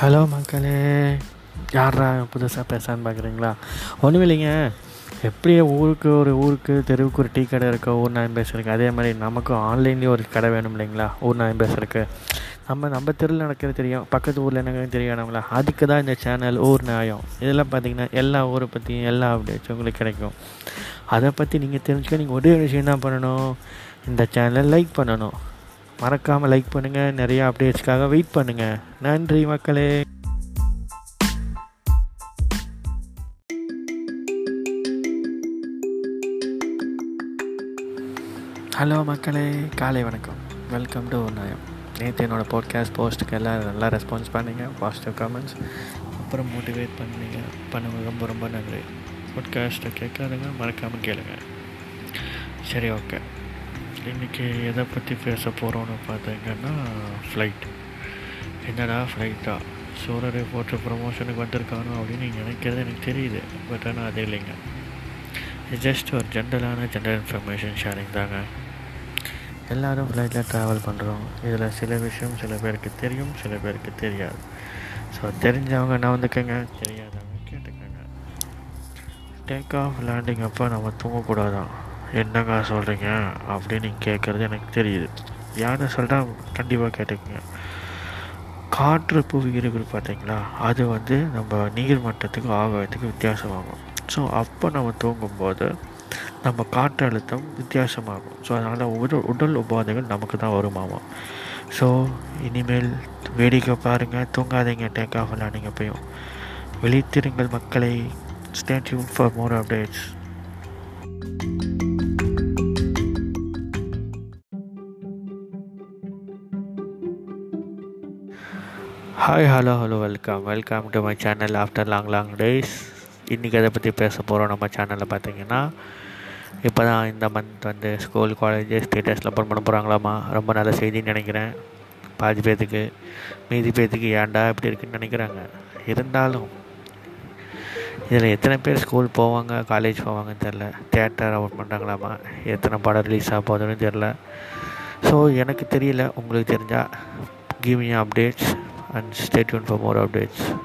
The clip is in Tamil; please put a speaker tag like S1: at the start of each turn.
S1: ஹலோ மக்களே. யாரா புதுசாக பேசான்னு பார்க்குறீங்களா ஒன்றும் இல்லைங்க. எப்படியே ஊருக்கு ஒரு ஊருக்கு தெருவுக்கு ஒரு டீ கடை இருக்கோ ஊர் நாயம் பேசுறதுக்கு. அதே மாதிரி நமக்கும் ஆன்லைன்லேயும் ஒரு கடை வேணும் இல்லைங்களா? ஊர் நாயம் பேசுறதுக்கு. நம்ம நம்ம தெருவில் நடக்கிறது தெரியும். பக்கத்து ஊரில் என்ன தெரியாதவங்களா அதுக்கு தான் இந்த சேனல் ஊர் நியாயம் இதெல்லாம் பார்த்தீங்கன்னா எல்லா ஊரை பற்றியும் எல்லா அப்டேட்ஸும் உங்களுக்கு கிடைக்கும். அதை பற்றி நீங்கள் தெரிஞ்சுக்க நீங்கள் ஒரே விஷயம் தான் பண்ணணும்? இந்த சேனலை லைக் பண்ணணும். மறக்காமல் லைக் பண்ணுங்கள் நிறையா அப்டேட்ஸ்க்காக வெயிட் பண்ணுங்கள் நன்றி மக்களே. ஹலோ மக்களே காலை வணக்கம். வெல்கம் டு நாயம் நேற்று என்னோடய பாட்காஸ்ட் போஸ்ட்டுக்கு எல்லாம் நல்லா ரெஸ்பான்ஸ் பண்ணீங்க பாசிட்டிவ் கமெண்ட்ஸ் அப்புறம் மோட்டிவேட் பண்ணீங்க. பண்ணுங்க ரொம்ப ரொம்ப நன்றி. பாட்காஸ்ட்டை கேட்காதுங்க மறக்காமல் கேளுங்க. சரி ஓகே இன்றைக்கி எதை பற்றி பேச போகிறோன்னு பார்த்தீங்கன்னா ஃப்ளைட் என்னடா ஃப்ளைட்டா சூரரை போட்டு ப்ரொமோஷனுக்கு வந்திருக்கானோ அப்படின்னு நீங்கள் நினைக்கிறது எனக்கு தெரியுது. பட் ஆனால் அது இல்லைங்க. ஜஸ்ட் ஒரு ஜென்ரலான ஜென்ரல் இன்ஃபர்மேஷன் ஷேரிங் தாங்க. எல்லோரும் ஃப்ளைட்டில் ட்ராவல் பண்ணுறோம் இதில் சில விஷயம் சில பேருக்கு தெரியும் சில பேருக்கு தெரியாது. ஸோ தெரிஞ்சவங்க நான் வந்துக்கங்க? தெரியாதவங்க கேட்டுக்கோங்க. டேக் ஆஃப் லேண்டிங் அப்போ நம்ம தூங்கக்கூடாதான். என்னங்க சொல்கிறீங்க அப்படின்னு நீங்கள் கேட்குறது எனக்கு தெரியுது. யாருன்னு சொல்லிட்டா கண்டிப்பாக கேட்டுக்கோங்க. காற்று புவி இருக்கு பார்த்தீங்களா அது வந்து நம்ம நீர் மட்டத்துக்கு ஆகாயத்துக்கு வித்தியாசமாகும். ஸோ அப்போ நம்ம தூங்கும்போது நம்ம காற்று அழுத்தம் வித்தியாசமாகும். ஸோ அதனால் உடல் உடல் உபாதைகள் நமக்கு தான் வருமாமா ஸோ இனிமேல் வேடிக்கை பாருங்கள் தூங்காதீங்க. டேக் ஆஃப் நீங்கள் போயும் விழித்திருங்கள் மக்களை. Stay tuned for more updates hi hello hello welcome welcome to my channel after long long days இன்றைக்கி அதை பற்றி பேச போகிறோம் நம்ம சேனலில் பார்த்தீங்கன்னா இப்போ தான் இந்த மந்த் வந்து ஸ்கூல் காலேஜ் ஸ்டேட்டஸில் ஓப்பன் பண்ண போகிறாங்களாமா ரொம்ப நல்ல செய்தின்னு நினைக்கிறேன். பாதி பேர்த்துக்கு மீதி பேர்த்துக்கு ஏன்டா இப்படி இருக்குன்னு நினைக்கிறாங்க. இருந்தாலும் இதில் எத்தனை பேர் ஸ்கூல் போவாங்க காலேஜ் போவாங்கன்னு தெரில தேட்டர் ஓப்பன் பண்ணுறாங்களாமா எத்தனை படம் ரிலீஸ் ஆக போகுதுன்னு தெரில ஸோ எனக்கு தெரியல. உங்களுக்கு தெரிஞ்சால் give me updates and stay tuned for more updates.